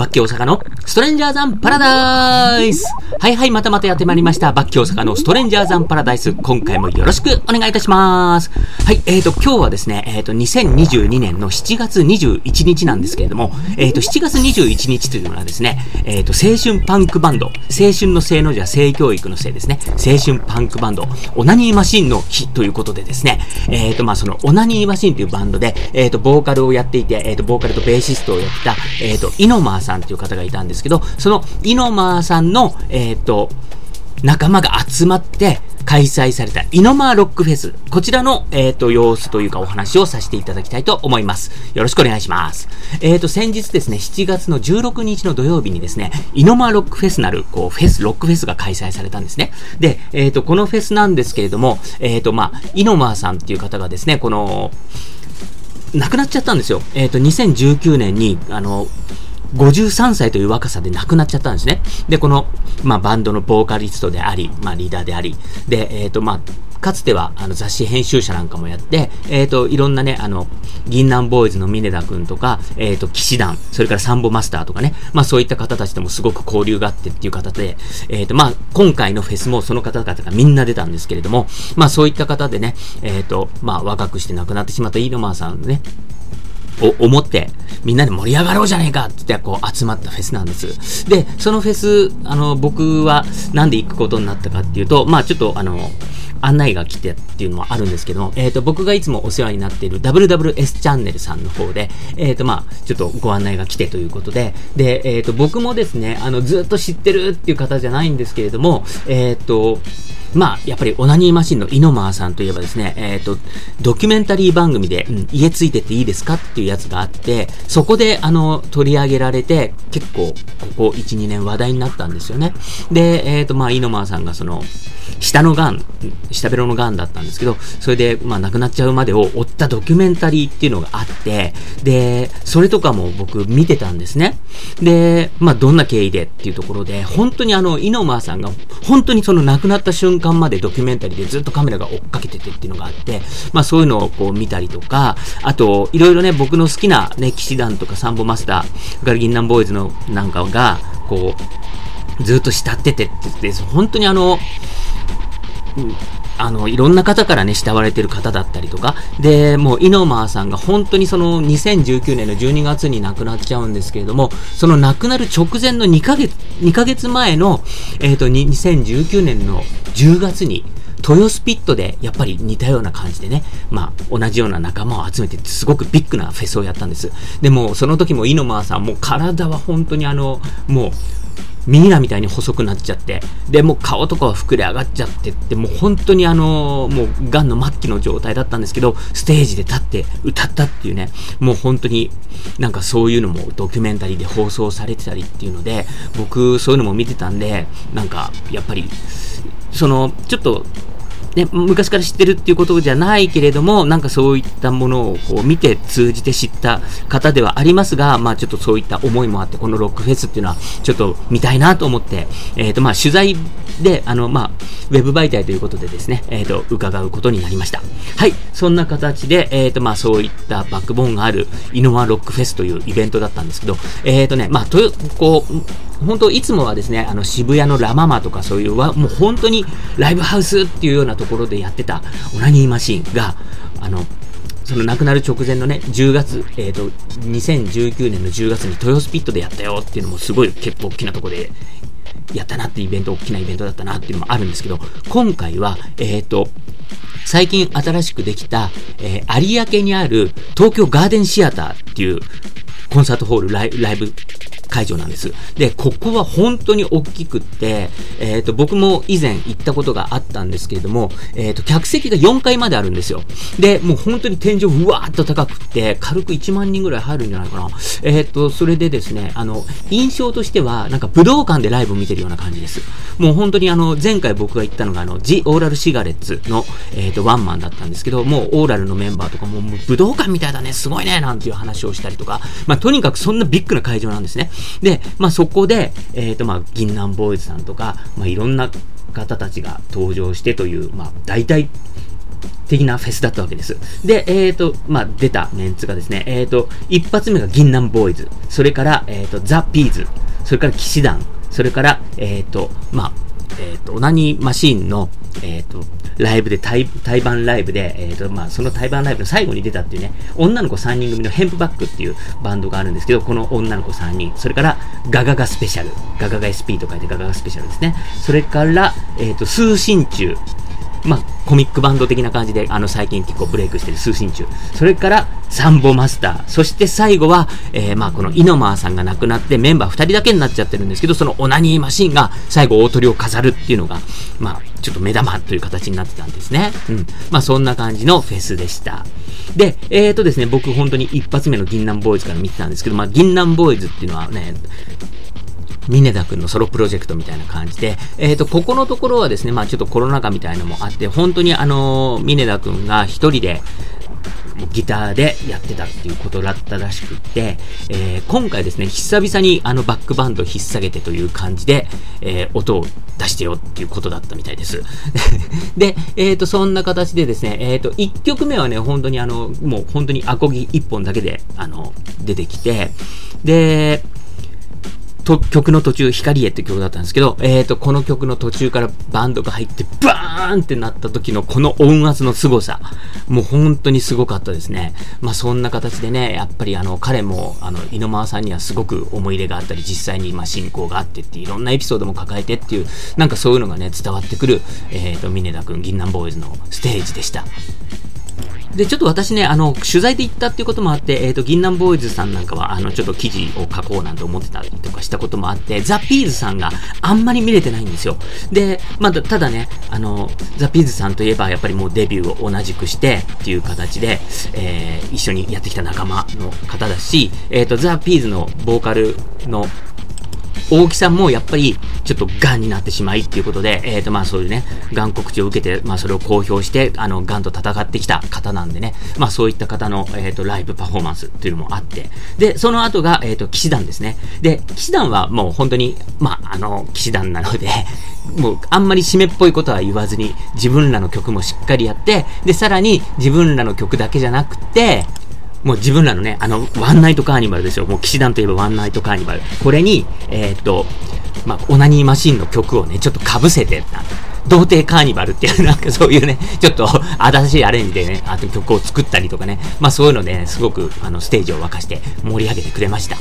バッキー大阪のストレンジャーザンパラダイスはいはい、またまたやってまいりました。バッキー大阪のストレンジャーザンパラダイス。今回もよろしくお願いいたします。はい、えーと、今日はですね、えーと、2022年の7月21日なんですけれども、えーと、7月21日というのはですね、えーと、青春パンクバンド、青春の性の字は性教育のせいですね、青春パンクバンド、オナニーマシンの日ということでですね、えーと、まあ、そのオナニーマシンというバンドで、えーと、ボーカルをやっていて、えーと、ボーカルとベーシストをやった、えーと、イノマーさんさんという方がいたんですけど、そのイノマーさんの、えっ、ー、と、仲間が集まって開催されたイノマーロックフェス。こちらの、えっ、ー、と、様子というかお話をさせていただきたいと思います。よろしくお願いします。えっ、ー、と、先日ですね、7月の16日の土曜日にですね、イノマーロックフェスなる、こう、フェス、ロックフェスが開催されたんですね。で、えっ、と、このフェスなんですけれども、えっ、と、まあ、イノマーさんっていう方がですね、この、亡くなっちゃったんですよ。えっ、と、2019年に、あの、53歳という若さで亡くなっちゃったんですね。で、この、まあ、バンドのボーカリストであり、まあ、リーダーであり、で、えっ、ー、と、まあ、かつてはあの雑誌編集者なんかもやって、えっ、ー、と、いろんなね、あの、銀杏ボーイズの峰田くんとか、えっ、ー、と、騎士団、それからサンボマスターとかね、まあそういった方たちともすごく交流があってっていう方で、えっ、と、まあ今回のフェスもその方々がみんな出たんですけれども、まあそういった方でね、えっ、と、まあ若くして亡くなってしまったイーノマーさんね、を思って、みんなで盛り上がろうじゃねえかってこう集まったフェスなんです。で、そのフェス、あの、僕はなんで行くことになったかっていうと、まあちょっとあの、案内が来てっていうのもあるんですけども、えっ、ー、と、僕がいつもお世話になっている WWS チャンネルさんの方で、えっ、ー、と、まあ、ちょっとご案内が来てということで、で、えっ、ー、と、僕もですね、あの、ずっと知ってるっていう方じゃないんですけれども、えっ、と、まあ、やっぱりオナニーマシンのイノマーさんといえばですね、えっ、ー、と、ドキュメンタリー番組で、うん、家ついてっていいですかっていうやつがあって、そこで、あの、取り上げられて、結構、ここ1、2年話題になったんですよね。で、えっ、ー、と、まあ、イノマーさんがその、下の癌、下ベロの癌だったんですけど、それで、まあ、亡くなっちゃうまでを追ったドキュメンタリーっていうのがあって、で、それとかも僕見てたんですね。で、まあ、どんな経緯でっていうところで、本当にあの、イノマーさんが、本当にその亡くなった瞬間までドキュメンタリーでずっとカメラが追っかけててっていうのがあって、まあ、そういうのをこう見たりとか、あと、いろいろね、僕の好きなね、騎士団とかサンボマスター、ガルギンナンボーイズのなんかが、こう、ずっと慕っててって言って、本当にあの、あの、いろんな方からね、慕われてる方だったりとか、で、もう、イノマーさんが本当にその2019年の12月に亡くなっちゃうんですけれども、その亡くなる直前の2ヶ月、2ヶ月前の、えっ、ー、と、2019年の10月に、豊スピットでやっぱり似たような感じでね、まあ、同じような仲間を集めてすごくビッグなフェスをやったんです。でも、その時もイノマーさん、もう体は本当にあの、もう、ミイラみたいに細くなっちゃって、で、もう顔とかは膨れ上がっちゃってって、もう本当にあの、もう癌の末期の状態だったんですけど、ステージで立って歌ったっていうね、もう本当になんかそういうのもドキュメンタリーで放送されてたりっていうので、僕そういうのも見てたんで、なんかやっぱり、その、ちょっとね、昔から知ってるっていうことじゃないけれども、なんかそういったものをこう見て通じて知った方ではありますが、まあちょっとそういった思いもあって、このロックフェスっていうのはちょっと見たいなと思って、えっ、ー、とまあ取材で、あのまあ、ウェブ媒体ということでですね、えっ、ー、と、伺うことになりました。はい、そんな形で、えっ、ー、とまあそういったバックボーンがあるイノワロックフェスというイベントだったんですけど、えっ、とね、まあと、こう、本当いつもはですね、あの渋谷のラママとかそういうもう本当にライブハウスっていうようなところでやってたオナニーマシンが、あの、その亡くなる直前のね、10月、えっ、ー、と、2019年の10月に豊洲ピットでやったよっていうのもすごい結構大きなところでやったなってイベント、大きなイベントだったなっていうのもあるんですけど、今回は、えっ、ー、と、最近新しくできた、えー、有明にある東京ガーデンシアターっていうコンサートホールライブ会場なんです。で、ここは本当に大きくって、えっ、ー、と、僕も以前行ったことがあったんですけれども、えっ、ー、と、客席が4階まであるんですよ。で、もう本当に天井うわーっと高くって、軽く1万人ぐらい入るんじゃないかな。えっ、ー、と、それでですね、あの、印象としては、なんか武道館でライブを見てるような感じです。もう本当にあの、前回僕が行ったのが、あの、ジ・オーラル・シガレッツの、えっ、と、ワンマンだったんですけど、もうオーラルのメンバーとかも、もう武道館みたいだね、すごいね、なんていう話をしたりとか、まあ、とにかくそんなビッグな会場なんですね。で、まあ、そこで、えっ、ー、と、まあ、銀杏ボーイズさんとか、まあ、いろんな方たちが登場してという、まあ、大体、的なフェスだったわけです。で、えっ、ー、と、まあ、出たメンツがですね、えっ、ー、と、一発目が銀杏ボーイズ、それから、えっ、ー、と、ザ・ピーズ、それから騎士団、それから、えっ、と、まあ、えっ、と、オナニーマシーンの、えっ、と、ライブで、対対バンライブで、えっ、と、まあ、その対バンライブの最後に出たっていうね、女の子3人組のヘンプバックっていうバンドがあるんですけど、この女の子3人、それから、ガガガスペシャル、ガガガ SP と書いてガガガスペシャルですね。それから、えっ、と、通信中、まあ、コミックバンド的な感じで、あの、最近結構ブレイクしてる通信中。それから、サンボマスター。そして最後は、えー、まあ、このイノマーさんが亡くなってメンバー2人だけになっちゃってるんですけど、そのオナニーマシンが最後大鳥を飾るっていうのが、まあ、ちょっと目玉という形になってたんですね。うん。まあ、そんな感じのフェスでした。で、えーとですね、僕本当に一発目の銀杏ボーイズから見てたんですけど、まあ、銀杏ボーイズっていうのはね、ミネダ君のソロプロジェクトみたいな感じで、えっ、ー、と、ここのところはですね、まあちょっとコロナ禍みたいなのもあって、本当にあの、ミネダ君が一人で、ギターでやってたっていうことだったらしくって、えー、今回ですね、久々にあのバックバンド引っ提げてという感じで、えー、音を出してよっていうことだったみたいです。で、えっ、ー、と、そんな形でですね、えっ、と、1曲目はね、本当にあの、もう本当にアコギ1本だけで、あの、出てきて、で、曲の途中、光へって曲だったんですけど、えっ、ー、と、この曲の途中からバンドが入って、バーンってなった時のこの音圧の凄さ、もう本当にすごかったですね。まあそんな形でね、やっぱりあの、彼も、あの、井ノ間さんにはすごく思い入れがあったり、実際にまあ信仰があってっていろんなエピソードも抱えてっていう、なんかそういうのがね、伝わってくる、えっ、ー、と、峰田くん、銀杏 BOYZのステージでした。で、ちょっと私ね、あの、取材で行ったっていうこともあって、えっ、ー、と、銀杏 BOYZさんなんかは、あの、ちょっと記事を書こうなんて思ってたりとかしたこともあって、ザ・ピーズさんがあんまり見れてないんですよ。で、まだ、ただね、あの、ザ・ピーズさんといえば、やっぱりもうデビューを同じくしてっていう形で、えー、一緒にやってきた仲間の方だし、えっ、ー、と、ザ・ピーズのボーカルの大木さんもやっぱりちょっと癌になってしまいっていうことで、えっ、ー、とまあそういうね、癌告知を受けて、まあそれを公表して、あの、癌と戦ってきた方なんでね、まあそういった方の、えっ、ー、と、ライブパフォーマンスっていうのもあって、で、その後が、えっ、ー、と、騎士団ですね。で、騎士団はもう本当に、まあ、あの、騎士団なので、もうあんまり締めっぽいことは言わずに、自分らの曲もしっかりやって、で、さらに自分らの曲だけじゃなくて、もう自分らのね、あの、ワンナイトカーニバルですよ。もう騎士団といえばワンナイトカーニバル。これに、えー、っと、まあ、オナニーマシンの曲をね、ちょっと被せて、童貞カーニバルっていう、なんかそういうね、ちょっと新しいアレンジでね、あと曲を作ったりとかね、まあそういうので、ね、すごくあのステージを沸かして盛り上げてくれました。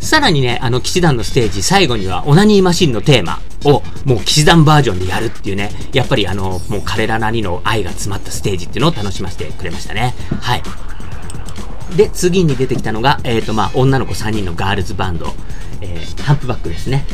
さらにね、あの、騎士団のステージ、最後には、オナニーマシンのテーマを、もう騎士団バージョンでやるっていうね、やっぱりあの、もう彼らなりの愛が詰まったステージっていうのを楽しませてくれましたね。はい。で、次に出てきたのが、えっ、ー、と、まあ、女の子3人のガールズバンド、えー、ハンプバックですね。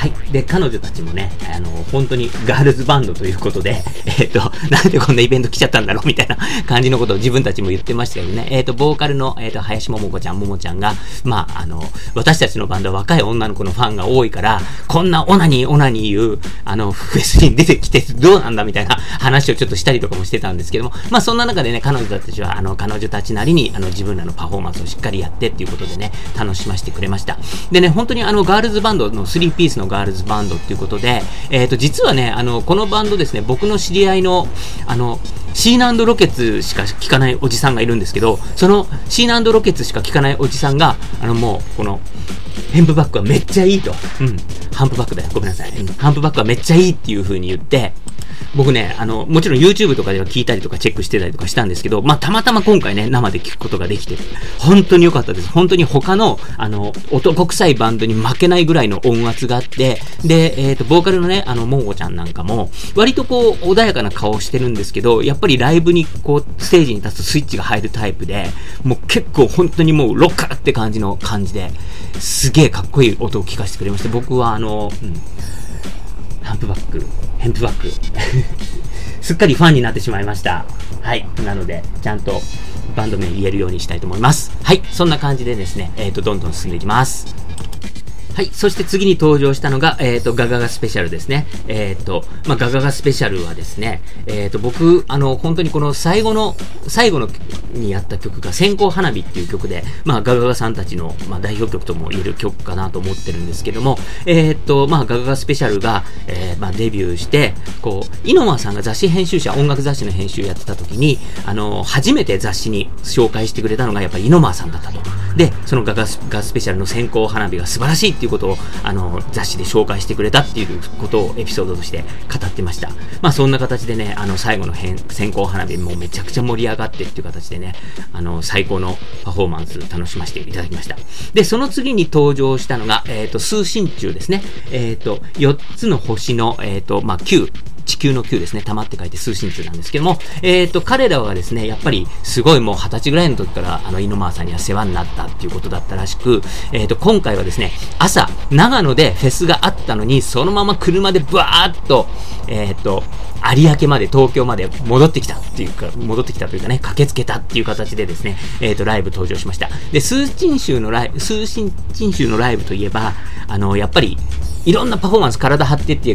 はい。で、彼女たちもね、あの、本当にガールズバンドということで、えっ、ー、と、なんでこんなイベント来ちゃったんだろうみたいな感じのことを自分たちも言ってましたけどね、えっ、ー、と、ボーカルの、えっ、ー、と、林桃子ちゃん、桃ちゃんが、まあ、あの、私たちのバンドは若い女の子のファンが多いから、こんなオナニー、オナニー言う、あの、フェスに出てきてどうなんだみたいな話をちょっとしたりとかもしてたんですけども、まあ、そんな中でね、彼女たちは、あの、彼女たちなりに、あの、自分らのパフォーマンスをしっかりやってっていうことでね、楽しませてくれました。でね、本当にあの、ガールズバンドの3ピースのガールズバンドっていうことで、えっ、ー、と、実はね、あの、このバンドですね、僕の知り合いの、あの、シーナンドロケツしか聞かないおじさんがいるんですけど、そのシーナンドロケツしか聞かないおじさんが、あの、もう、この、ヘンプバックはめっちゃいいと。うん。ハンプバックだよ。ごめんなさい。うん、ハンプバックはめっちゃいいっていう風に言って、僕ね、あの、もちろん YouTube とかでは聞いたりとかチェックしてたりとかしたんですけど、まあ、たまたま今回ね、生で聞くことができて、本当に良かったです。本当に他の、あの、男臭いバンドに負けないぐらいの音圧があって、で、えっ、ー、と、ボーカルのね、あの、モンゴちゃんなんかも、割とこう、穏やかな顔してるんですけど、やっぱりライブにこう、ステージに立つとスイッチが入るタイプで、もう結構本当にもうロッカーって感じの感じで、すげえかっこいい音を聞かせてくれまして、僕はあの、うん、ハンプバック、ヘンプバック。すっかりファンになってしまいました。はい。なので、ちゃんとバンド名言えるようにしたいと思います。はい。そんな感じでですね、えっ、ー、と、どんどん進んでいきます。はい。そして次に登場したのが、えっ、ー、と、ガガガスペシャルですね。えっ、ー、と、まあ、ガガガスペシャルはですね、えっ、ー、と、僕、あの、本当にこの最後の、最後のにやった曲が、線香花火っていう曲で、まあ、ガガガさんたちの、まあ、代表曲とも言える曲かなと思ってるんですけども、えっ、と、まあ、ガガガスペシャルが、えまあ、デビューして、こう、井上さんが雑誌編集者、音楽雑誌の編集やってた時に、あの、初めて雑誌に紹介してくれたのが、やっぱり井上さんだったと。で、そのガガガスペシャルの線香花火が素晴らしいっていうことを、あの、雑誌で紹介してくれたっていうことをエピソードとして語ってました。まあ、そんな形でね、あの、最後の編先行花火もめちゃくちゃ盛り上がってっていう形でね、あの、最高のパフォーマンス楽しませていただきました。で、その次に登場したのが、えっ、ー、と、数神中ですね。えっ、ー、と、4つの星の、えっ、ー、と、まあ、9、地球の9ですね、玉って書いて数神中なんですけども、えっ、ー、と、彼らはですね、やっぱりすごいもう二十歳ぐらいの時から、あの、猪間さんには世話になったっていうことだったらしく、えっ、ー、と、今回はですね、朝、長野でフェスがあったのに、そのまま車でブワーッと、えっ、ー、と、有明まで、東京まで戻ってきたっていうか、戻ってきたというかね、駆けつけたっていう形でですね、えっ、ー、と、ライブ登場しました。で、数珍州のライブ、数珍州のライブといえば、あの、やっぱり、いろんなパフォーマンス体張ってってい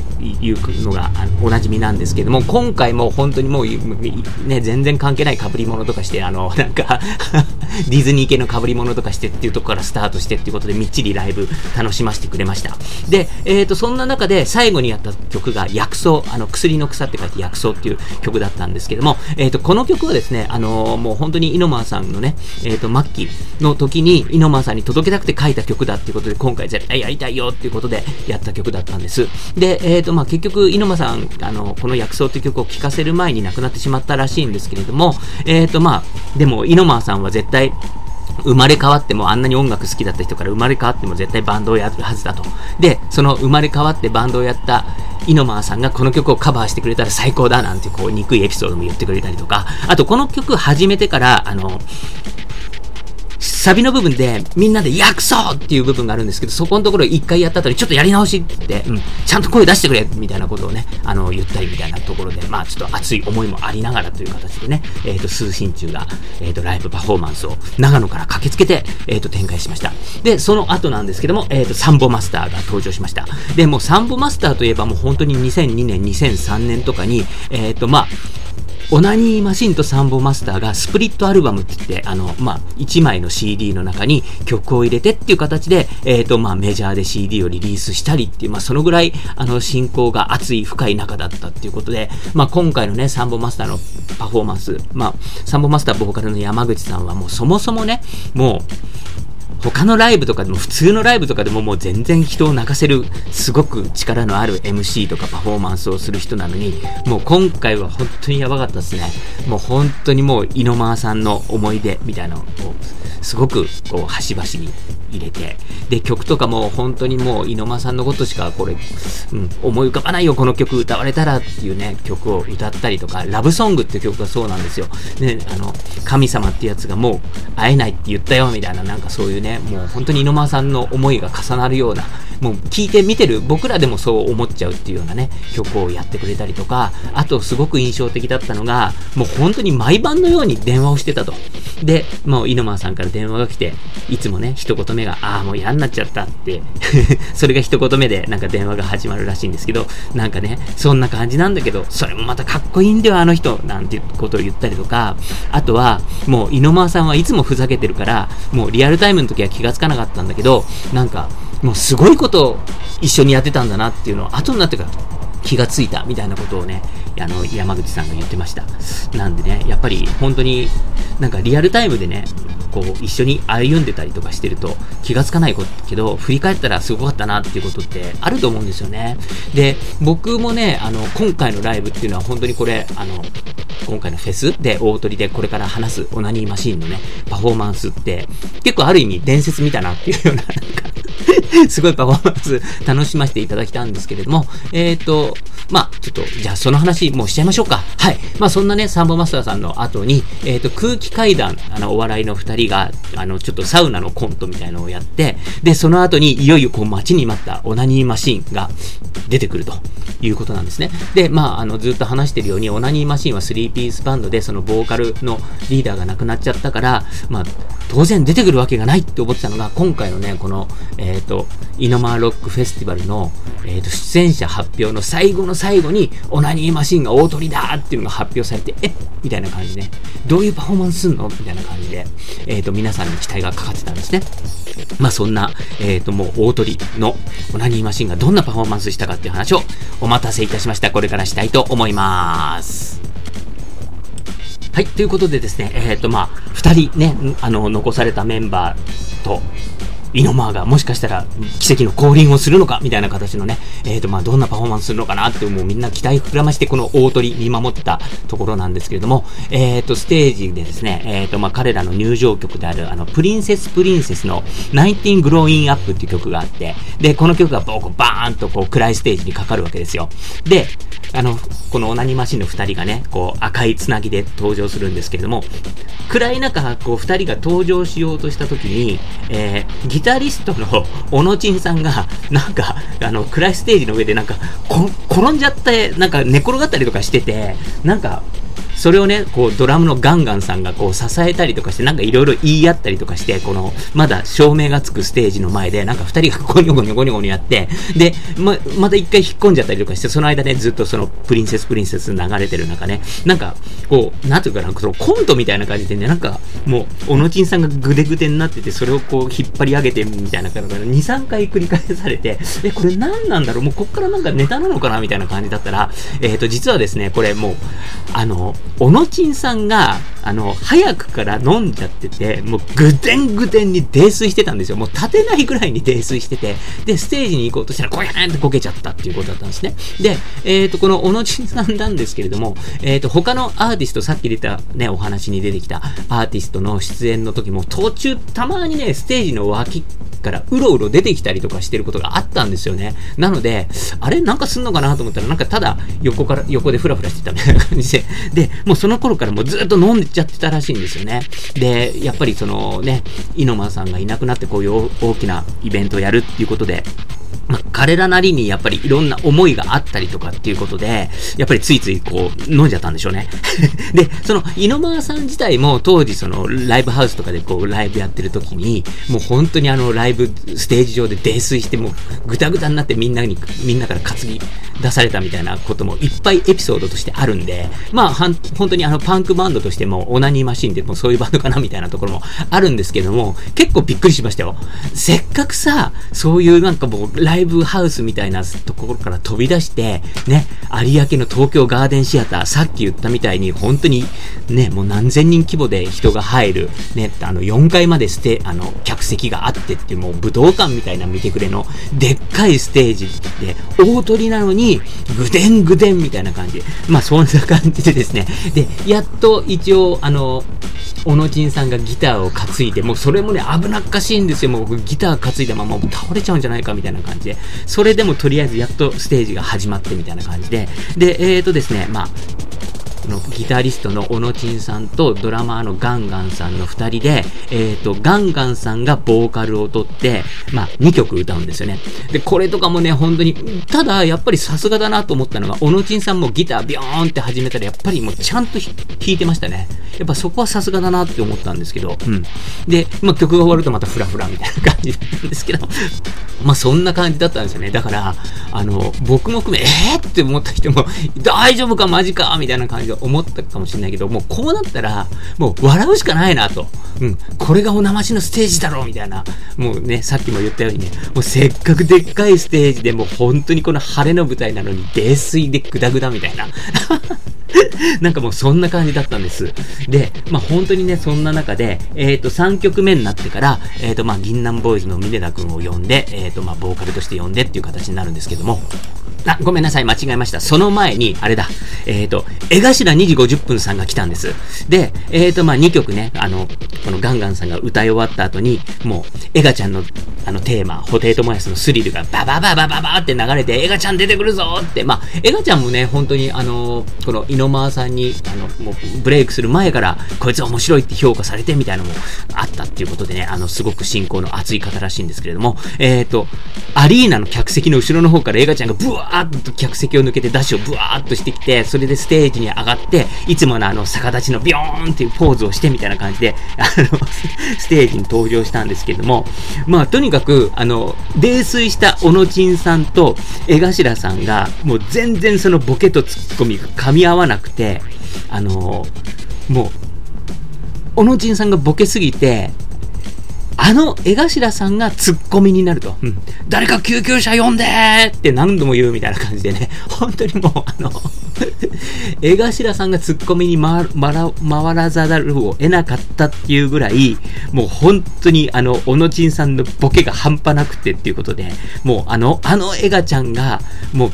うのがあのおなじみなんですけども、今回も本当にもう、ね、全然関係ない被り物とかして、あの、なんか ディズニー系の被り物とかしてっていうところからスタートしてっていうことでみっちりライブ楽しませてくれました。で、えっ、ー、と、そんな中で最後にやった曲が薬草、あの、薬の草って書いて薬草っていう曲だったんですけども、えっ、ー、と、この曲はですね、あのー、もう本当に猪間さんのね、えっ、と、末期の時に猪間さんに届けたくて書いた曲だっていうことで、今回絶対やりたいよっていうことでややった曲だったんです。で、えっ、ー、と、まあ、結局、猪間さん、あの、この薬草って曲を聴かせる前に亡くなってしまったらしいんですけれども、えっ、ー、と、まあ、でも、猪間さんは絶対、生まれ変わってもあんなに音楽好きだった人から生まれ変わっても絶対バンドをやるはずだと。で、その生まれ変わってバンドをやったイノマーさんがこの曲をカバーしてくれたら最高だなんてこう憎いエピソードも言ってくれたりとか、あとこの曲始めてから、あの、サビの部分でみんなで薬草っていう部分があるんですけど、そこのところ一回やった後にちょっとやり直しって言って、うん、ちゃんと声出してくれみたいなことをね、あの、言ったりみたいなところで、まあちょっと熱い思いもありながらという形でね、えっ、ー、と、数神中が、えっ、ー、と、ライブパフォーマンスを長野から駆けつけて、えっ、ー、と、展開しました。で、その後なんですけども、えっ、と、サンボマスターが登場しました。で、もうサンボマスターといえばもう本当に2002年、2003年とかに、えっ、と、まあ、オナニーマシンとサンボマスターがスプリットアルバムって言って、あの、まあ、1枚の CD の中に曲を入れてっていう形で、えっ、ー、と、まあ、メジャーで CD をリリースしたりっていう、まあ、そのぐらい、あの、進行が熱い深い中だったっていうことで、まあ、今回のね、サンボマスターのパフォーマンス、まあ、サンボマスターボーカルの山口さんはもうそもそもね、もう、他のライブとかでも、普通のライブとかでももう全然人を泣かせる、すごく力のある MC とかパフォーマンスをする人なのに、もう今回は本当にやばかったですね。もう本当にもう、猪間さんの思い出みたいなのを、すごくこう、端々に入れて、で、曲とかも本当にもう、井上さんのことしかこれ、うん、思い浮かばないよ、この曲歌われたらっていうね、曲を歌ったりとか、ラブソングっていう曲がそうなんですよ。ね、あの、神様ってやつがもう会えないって言ったよ、みたいな、なんかそういうね、もう本当に井上さんの思いが重なるような、もう聞いて見てる僕らでもそう思っちゃうっていうようなね、曲をやってくれたりとか、あとすごく印象的だったのが、もう本当に毎晩のように電話をしてたと。で、もう井上さんから電話が来て、いつもね、一言目が、ああ、もう嫌になっちゃったって それが一言目でなんか電話が始まるらしいんですけど、なんかね、そんな感じなんだけど、それもまたかっこいいんだよ、あの人、なんていうことを言ったりとか、あとは、もう井上さんはいつもふざけてるから、もうリアルタイムの時は気がつかなかったんだけど、なんか、もうすごいことを一緒にやってたんだなっていうのを後になってから気がついたみたいなことをね、あの、山口さんが言ってました。なんでね、やっぱり本当になんかリアルタイムでね、こう一緒に歩んでたりとかしてると気がつかないけど、振り返ったらすごかったなっていうことってあると思うんですよね。で、僕もね、あの、今回のライブっていうのは本当にこれ、あの、今回のフェスで大鳥でこれから話すオナニーマシーンのね、パフォーマンスって結構ある意味伝説見たなっていうような、なんか すごいパフォーマンス楽しませていただきたんですけれども、えっ、ー、と、まあ、ちょっと、じゃあその話もうしちゃいましょうか。はい。まあそんなね、サンボマスターさんの後に、えっ、ー、と、空気階段、あの、お笑いの二人が、あの、ちょっとサウナのコントみたいなのをやって、で、その後にいよいよこう待ちに待ったオナニーマシンが出てくるということなんですね。で、まあ、あの、ずっと話してるように、オナニーマシンは3ピースバンドで、そのボーカルのリーダーが亡くなっちゃったから、まあ、当然出てくるわけがないって思ってたのが、今回のね、この、えっ、ー、と、イノマーロックフェスティバルの、えっ、と、出演者発表の最後の最後に、オナニーマシンが大鳥だっていうのが発表されて、えっ？みたいな感じで、どういうパフォーマンスすんの？みたいな感じで、えっ、と、皆さんに期待がかかってたんですね。まあそんな、えっ、ともう大鳥のオナニーマシンがどんなパフォーマンスしたかっていう話をお待たせいたしました。これからしたいと思います。はい、ということでですね、えっ、ー、と、まあ、二人ね、あの、残されたメンバーと、イノマーがもしかしたら奇跡の降臨をするのかみたいな形のね、えっ、ー、と、まあ、どんなパフォーマンスするのかなってもうみんな期待膨らましてこの大鳥見守ったところなんですけれども、えっ、ー、と、ステージでですね、えっ、ー、と、まあ、彼らの入場曲である、あの、プリンセスプリンセスの19 Growing Up っていう曲があって、で、この曲がこうバーンとこう暗いステージにかかるわけですよ。で、あの、このオナニマシンの二人がね、こう赤いつなぎで登場するんですけれども、暗い中、こう二人が登場しようとした時に、えー、ギタリストの小野ちんさんが、なんか、あの、暗いステージの上でなんか、転んじゃって、なんか寝転がったりとかしてて、なんか、それをね、こう、ドラムのガンガンさんがこう、支えたりとかして、なんかいろいろ言い合ったりとかして、この、まだ照明がつくステージの前で、なんか二人がゴニョゴニョゴニョゴニョやって、で、ま、また一回引っ込んじゃったりとかして、その間ね、ずっとその、プリンセスプリンセス流れてる中ね、なんか、こう、なんていうかな、そのコントみたいな感じでね、なんか、もう、小野ちんさんがぐでぐでになってて、それをこう、引っ張り上げてみたいな感じで、2、3回繰り返されて、え、これ何なんだろうもうこっからなんかネタなのかなみたいな感じだったら、えっ、ー、と、実はですね、これもう、あの、小野ちんさんが、あの、早くから飲んじゃってて、もうぐでんぐでんに泥酔してたんですよ。もう立てないぐらいに泥酔してて、で、ステージに行こうとしたら、こやーんってこけちゃったっていうことだったんですね。で、えっ、ー、と、この小野ちんさんなんですけれども、えっ、ー、と、他のアーティスト、さっき出たね、お話に出てきたアーティストの出演の時も、途中、たまにね、ステージの脇からうろうろ出てきたりとかしてることがあったんですよね。なので、あれなんかすんのかなと思ったら、なんかただ横から、横でフラフラしてたみたいな感じで、で、もうその頃からもうずっと飲んでちゃってたらしいんですよね。で、やっぱりそのね、猪間さんがいなくなってこういう大きなイベントをやるっていうことで、まあ、彼らなりにやっぱりいろんな思いがあったりとかっていうことで、やっぱりついついこう飲んじゃったんでしょうね。で、その猪間さん自体も当時そのライブハウスとかでこうライブやってる時に、もう本当にあのライブステージ上で泥酔してもうぐたぐたになってみんなに、みんなから担ぎ出されたみたいなこともいっぱいエピソードとしてあるんで、まあはん本当にあのパンクバンドとしてもオナニーマシンでもそういうバンドかなみたいなところもあるんですけども、結構びっくりしましたよ。せっかくさ、そういうなんかもうライブライブハウスみたいなところから飛び出して、ね、有明の東京ガーデンシアター、さっき言ったみたいに、本当に、ね、もう何千人規模で人が入る、ね、あの、4階までステ、あの、客席があってって、もう武道館みたいな見てくれの、でっかいステージで、大鳥なのに、ぐでんぐでんみたいな感じ。まあ、そんな感じでですね。で、やっと一応、あの、小野珍さんがギターを担いで、もうそれもね、危なっかしいんですよ。もうギター担いだまま倒れちゃうんじゃないかみたいな感じで。それでもとりあえずやっとステージが始まってみたいな感じで。で、えーとですね、まあ、のギタリストの小野珍さんとドラマーのガンガンさんの2人で、えっ、ー、と、ガンガンさんがボーカルを取って、まあ、2曲歌うんですよね。で、これとかもね、本当に、ただ、やっぱりさすがだなと思ったのが、小野珍さんもギタービョーンって始めたら、やっぱりもうちゃんと弾いてましたね。やっぱそこはさすがだなって思ったんですけど、うん。で、まあ、曲が終わるとまたフラフラみたいな感じだったんですけど、まあ、そんな感じだったんですよね。だから、あの、僕も含め、えーって思った人も、大丈夫かマジかみたいな感じで思ったかもしれないけど、もうこうなったら、もう笑うしかないなと。うん。これがお生しのステージだろうみたいな。もうね、さっきも言ったようにね、もうせっかくでっかいステージでもう本当にこの晴れの舞台なのに、泥酔でグダグダみたいな。なんかもうそんな感じだったんです。で、まあ本当にね、そんな中で、えっ、ー、と、3曲目になってから、えっ、ー、と、まあ銀杏ボーイズの峰田くんを呼んで、えっ、ー、と、まあボーカルとして呼んでっていう形になるんですけども、あ、ごめんなさい、間違えました。その前に、あれだ、えっ、ー、と、江頭2時50分さんが来たんです。で、えっ、ー、と、まあ、2曲ね、あの、このガンガンさんが歌い終わった後に、もう、エガちゃんの、あの、テーマ、布袋寅泰のスリルがババババババって流れて、エガちゃん出てくるぞって、まあ、エガちゃんもね、本当に、あの、この、井上さんに、あの、もう、ブレイクする前から、こいつ面白いって評価されてみたいなのもあったっていうことでね、あの、すごく信仰の熱い方らしいんですけれども、えっ、ー、と、アリーナの客席の後ろの方からエガちゃんがブワーッと客席を抜けてダッシュをブワーッとしてきて、それでステージに上がって、いつものあの逆立ちのビヨーンっていうポーズをしてみたいな感じで、あの、ステージに登場したんですけども、まあとにかく、あの、泥酔した小野珍さんと江頭さんが、もう全然そのボケとツッコミが噛み合わなくて、あの、もう、小野珍さんがボケすぎて、あの江頭さんがツッコミになると。うん、誰か救急車呼んでって何度も言うみたいな感じでね、本当にもう、あの 江頭さんがツッコミに回ら回らざるを得なかったっていうぐらい、もう本当にあの、小野珍さんのボケが半端なくてっていうことで、もうあの、あの江頭ちゃんが、もう、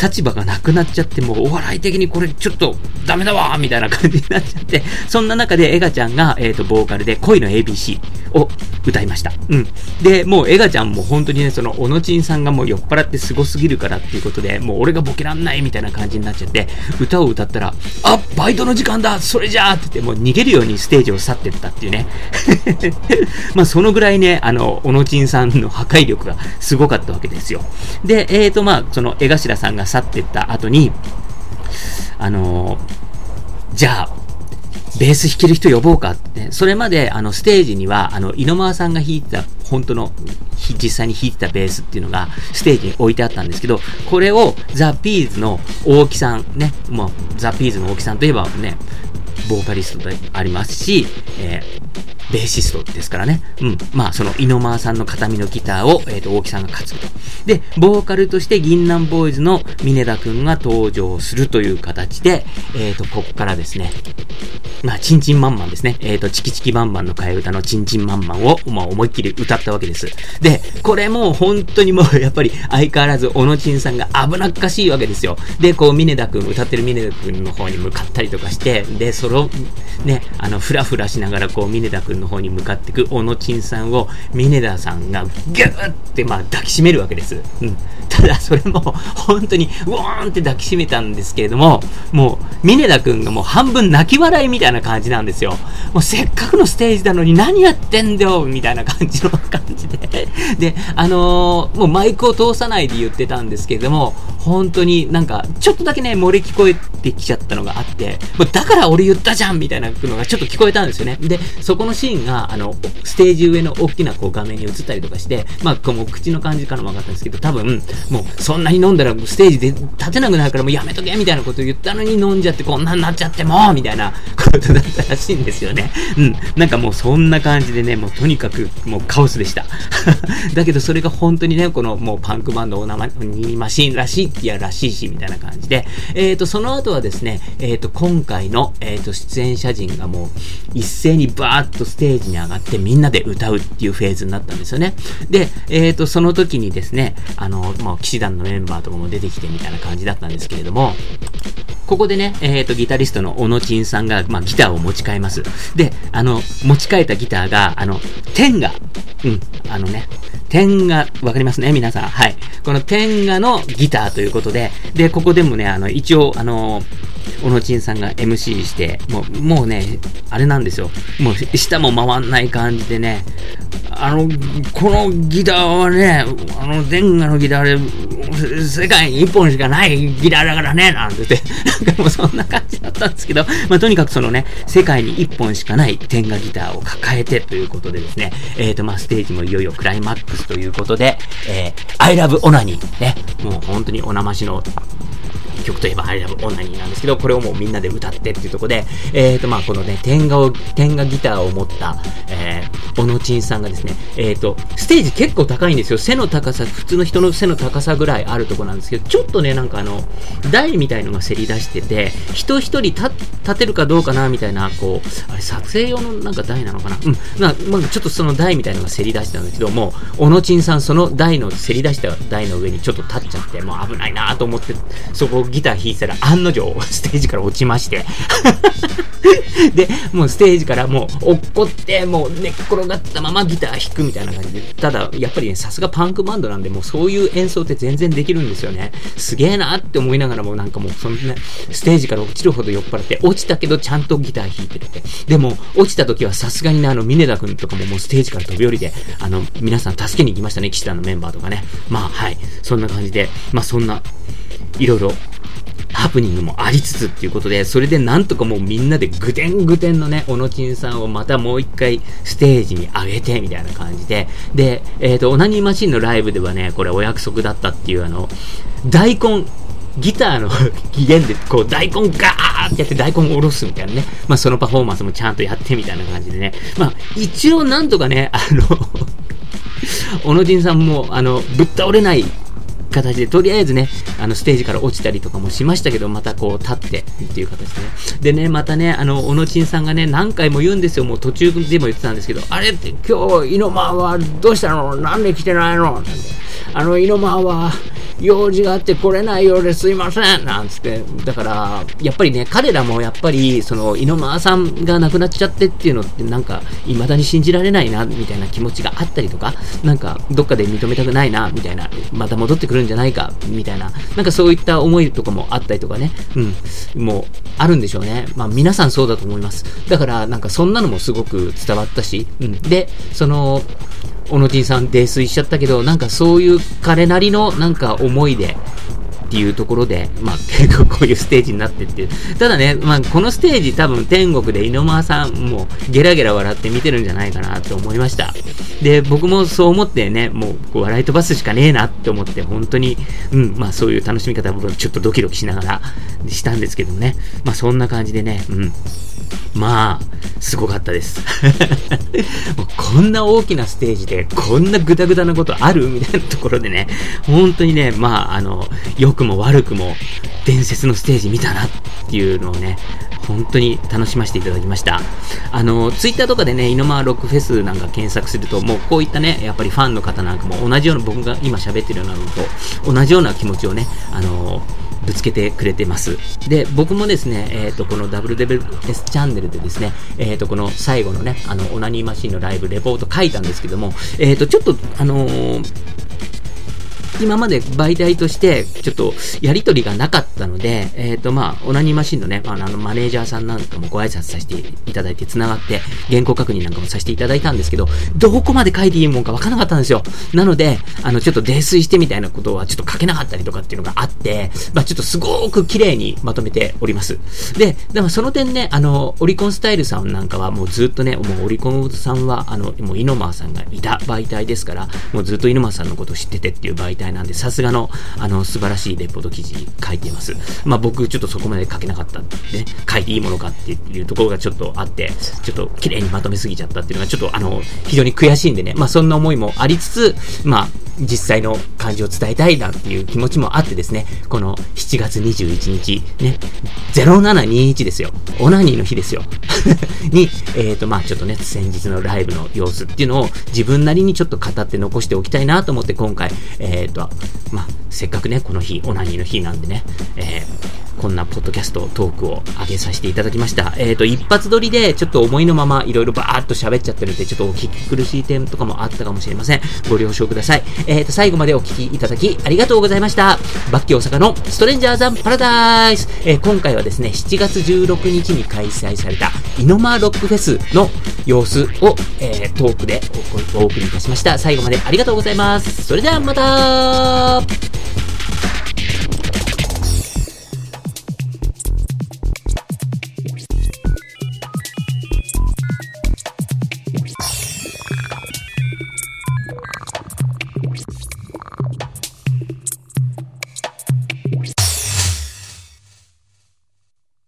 立場がなくなっちゃって、もうお笑い的にこれちょっとダメだわみたいな感じになっちゃって、そんな中でエガちゃんが、えっ、ー、と、ボーカルで恋の ABC を歌いました。うん。で、もうエガちゃんも本当にね、その、小野珍さんがもう酔っ払ってすごすぎるからっていうことで、もう俺がボケらんないみたいな感じになっちゃって、歌を歌ったら、あ、バイトの時間だそれじゃあって言って、もう逃げるようにステージを去ってったっていうね。まあ、そのぐらいね、あの、小野珍さんの破壊力がすごかったわけですよ。で、えっ、ー、と、まあ、その江頭さんが去ってった後に、あのー、じゃあ、ベース弾ける人呼ぼうかって、それまであのステージには、あの、井上さんが弾いてた、本当の、実際に弾いてたベースっていうのがステージに置いてあったんですけど、これをザ・ピーズの大木さん、ね、もうザ・ピーズの大木さんといえばね、ボーカリストでありますし、えー、ベーシストですからね。うん。まあ、その、井ノ間さんの形見のギターを、えっ、ー、と、大木さんが担ぐと。で、ボーカルとして銀杏ボーイズの峰田くんが登場するという形で、えっ、ー、と、ここからですね、まあ、チンチンマンマンですね。えっ、ー、と、チキチキバンバンの替え歌のチンチンマンマンを、まあ、思いっきり歌ったわけです。で、これも本当にもう、やっぱり相変わらず、小野ちんさんが危なっかしいわけですよ。で、こう、峰田くん、歌ってる峰田くんの方に向かったりとかして、で、その、ね、あの、ふらふらしながら、こう、峰田くんの方に向かっていく小野ちんさんを、峰田さんがギューって、まあ、抱きしめるわけです。うん。ただ、それも、本当に、ウォーンって抱きしめたんですけれども、もう、峰田くんがもう半分泣き笑いみたいな感じなんですよ。もう、せっかくのステージなのに何やってんだよみたいな感じの感じで。で、あのー、もうマイクを通さないで言ってたんですけれども、本当になんか、ちょっとだけね、漏れ聞こえてきちゃったのがあって、もうだから俺言ったじゃんみたいなのがちょっと聞こえたんですよね。で、そこのシシーンが、あの、ステージ上の大きなこう画面に映ったりとかして、まあ、この口の感じからも分かったんですけど、多分、もうそんなに飲んだらステージで立てなくなるからもうやめとけみたいなことを言ったのに飲んじゃってこんなになっちゃってもみたいなことだったらしいんですよね。うん。なんかもうそんな感じでね、もうとにかくもうカオスでした。だけどそれが本当にね、このもうパンクバンドオーナマニマシーンらしいいやらしいしみたいな感じで、えっ、ー、と、その後はですね、えっ、ー、と、今回の、えっ、ー、と、出演者陣がもう一斉にバーッとステージに上がってみんなで歌うっていうフェーズになったんですよね。で、えっ、と、その時にですね、あの、もう騎士団のメンバーとかも出てきてみたいな感じだったんですけれども、ここでね、えっ、ー、と、ギタリストの小野珍さんが、まあ、ギターを持ち替えます。で、あの、持ち替えたギターが、あの、天が、うん、あのね、天が、わかりますね皆さん。はい。この天がのギターということで、で、ここでもね、あの、一応、あの、小野珍さんが MC して、もう、もうね、あれなんですよ。もう、下も回んない感じでね、あの、このギターはね、あの、デンガのギターで、世界に一本しかないギターだからね、なんて言って、なんかもうそんな感じだったんですけど、まあ、とにかくそのね、世界に一本しかない天下ギターを抱えてということでですね、えっ、ー、と、まあ、ステージもいよいよクライマックスということで、えー、I love オナニー、ね、もう本当におなましの曲といえば、アイラブオナニーなんですけど、これをもうみんなで歌ってっていうところで、えっ、ー、と、まあ、このね、天下を、天下ギターを持った、えー、小野珍さんがですね、えっ、ー、と、ステージ結構高いんですよ。背の高さ、普通の人の背の高さぐらいあるとこなんですけど、ちょっとね、なんかあの、台みたいのがせり出してて、人一人立てるかどうかな、みたいな、こう、あれ、撮影用のなんか台なのかな？うん、まあ、まあ、ちょっとその台みたいのがせり出してたんですけども、小野珍さん、その台の、せり出した台の上にちょっと立っちゃって、もう危ないなと思って、そこをギター弾いてたら案の定ステージから落ちましてで、もうステージからもう落っこって、もう寝っ転がったままギター弾くみたいな感じで、ただ、やっぱりね、さすがパンクバンドなんで、もうそういう演奏って全然できるんですよね。すげえなって思いながらも、なんかもうそんな、ステージから落ちるほど酔っ払って、落ちたけどちゃんとギター弾いてるって。でも、落ちた時はさすがにね、あの、峰田くんとかももうステージから飛び降りて、あの、皆さん助けに行きましたね、騎士団のメンバーとかね。まあ、はい。そんな感じで、まあそんな、いろいろハプニングもありつつっていうことで、それでなんとかもうみんなでぐてんぐてんのね、小野珍さんをまたもう一回ステージに上げて、みたいな感じで、で、えっ、ー、と、オナニーマシンのライブではね、これお約束だったっていうあの、大根、ギターの 起源で、こう、大根ガーってやって大根を下ろすみたいなね。まあ、そのパフォーマンスもちゃんとやってみたいな感じでね。まあ、一応なんとかね、あの小野仁さんも、あの、ぶっ倒れない形で、とりあえずね、あの、ステージから落ちたりとかもしましたけど、またこう、立ってっていう形でね。でね、またね、あの、小野ちんさんがね、何回も言うんですよ。もう途中でも言ってたんですけど、あれって今日、猪間はどうしたの？なんで来てないの？なんで。あの、猪間は、用事があって来れないようですいませんなんつって。だから、やっぱりね、彼らもやっぱり、その、猪間さんが亡くなっちゃってっていうのってなんか、未だに信じられないな、みたいな気持ちがあったりとか、なんか、どっかで認めたくないな、みたいな、また戻ってくるんじゃないか、みたいな、なんかそういった思いとかもあったりとかね、うん、もう、あるんでしょうね。まあ、皆さんそうだと思います。だから、なんかそんなのもすごく伝わったし、うん。で、その、小野ンさん泥酔しちゃったけど、なんかそういう彼なりのなんか思いで、っていうところで、まあ、結 構こういうステージになってっていう。ただね、まあ、このステージ多分天国で井上さんもゲラゲラ笑って見てるんじゃないかなと思いました。で、僕もそう思ってね、もう笑い飛ばすしかねえなって思って、本当に、うん、まあそういう楽しみ方僕ちょっとドキドキしながらしたんですけどね。まあそんな感じでね、うん。まあ、すごかったです。こんな大きなステージで、こんなグダグダなことある？みたいなところでね、本当にね、まあ、あの、良くも悪くも、伝説のステージ見たなっていうのをね、本当に楽しませていただきました。あの、ツイッターとかでね、イノマロックフェスなんか検索すると、もうこういったね、やっぱりファンの方なんかも同じような、僕が今喋ってるようなのと、同じような気持ちをね、あの、ぶつけてくれてます。で、僕もですね、えっ、ー、と、この WWS チャンネルでですね、えっ、ー、と、この最後のね、あの、オナニーマシンのライブレポート書いたんですけども、えっ、ー、と、ちょっと、あの今まで媒体としてちょっとやりとりがなかったので、えっ、ー、とまあ、オナニーマシンのね、あの、マネージャーさんなんかもご挨拶させていただいて繋がって、原稿確認なんかもさせていただいたんですけど、どこまで書いていいもんかわからなかったんですよ。なので、あの、ちょっと泥酔してみたいなことはちょっと書けなかったりとかっていうのがあって、まあ、ちょっとすごく綺麗にまとめております。で、でもその点ね、あの、オリコンスタイルさんなんかはもうずっとね、もうオリコンさんは、あの、もうイノマーさんがいた媒体ですから、もうずっとイノマーさんのことを知っててっていう媒体たいなんで、さすがのあの、素晴らしいレポート記事書いています。まあ僕ちょっとそこまで書けなかったんでね、書いていいものかっていうところがちょっとあって、ちょっと綺麗にまとめすぎちゃったっていうのがちょっとあの、非常に悔しいんでね、まあそんな思いもありつつ、まあ、実際の感じを伝えたいなっていう気持ちもあってですね、この7月21日、ね、0721ですよ。オナニーの日ですよ。に、えっ、ー、と、まあちょっとね、先日のライブの様子っていうのを自分なりにちょっと語って残しておきたいなと思って今回、えっ、ー、と、まあせっかくね、この日、オナニーの日なんでね、えー、こんなポッドキャスト、トークを上げさせていただきました。えっ、ー、と、一発撮りで、ちょっと思いのまま、いろいろバーっと喋っちゃってるんで、ちょっとお聞き苦しい点とかもあったかもしれません。ご了承ください。えっ、ー、と、最後までお聞きいただき、ありがとうございました。バッキ大阪のストレンジャーザンパラダイス。えー、今回はですね、7月16日に開催された、イノマロックフェスの様子を、え、トークでお送りいたしました。最後までありがとうございます。それではまた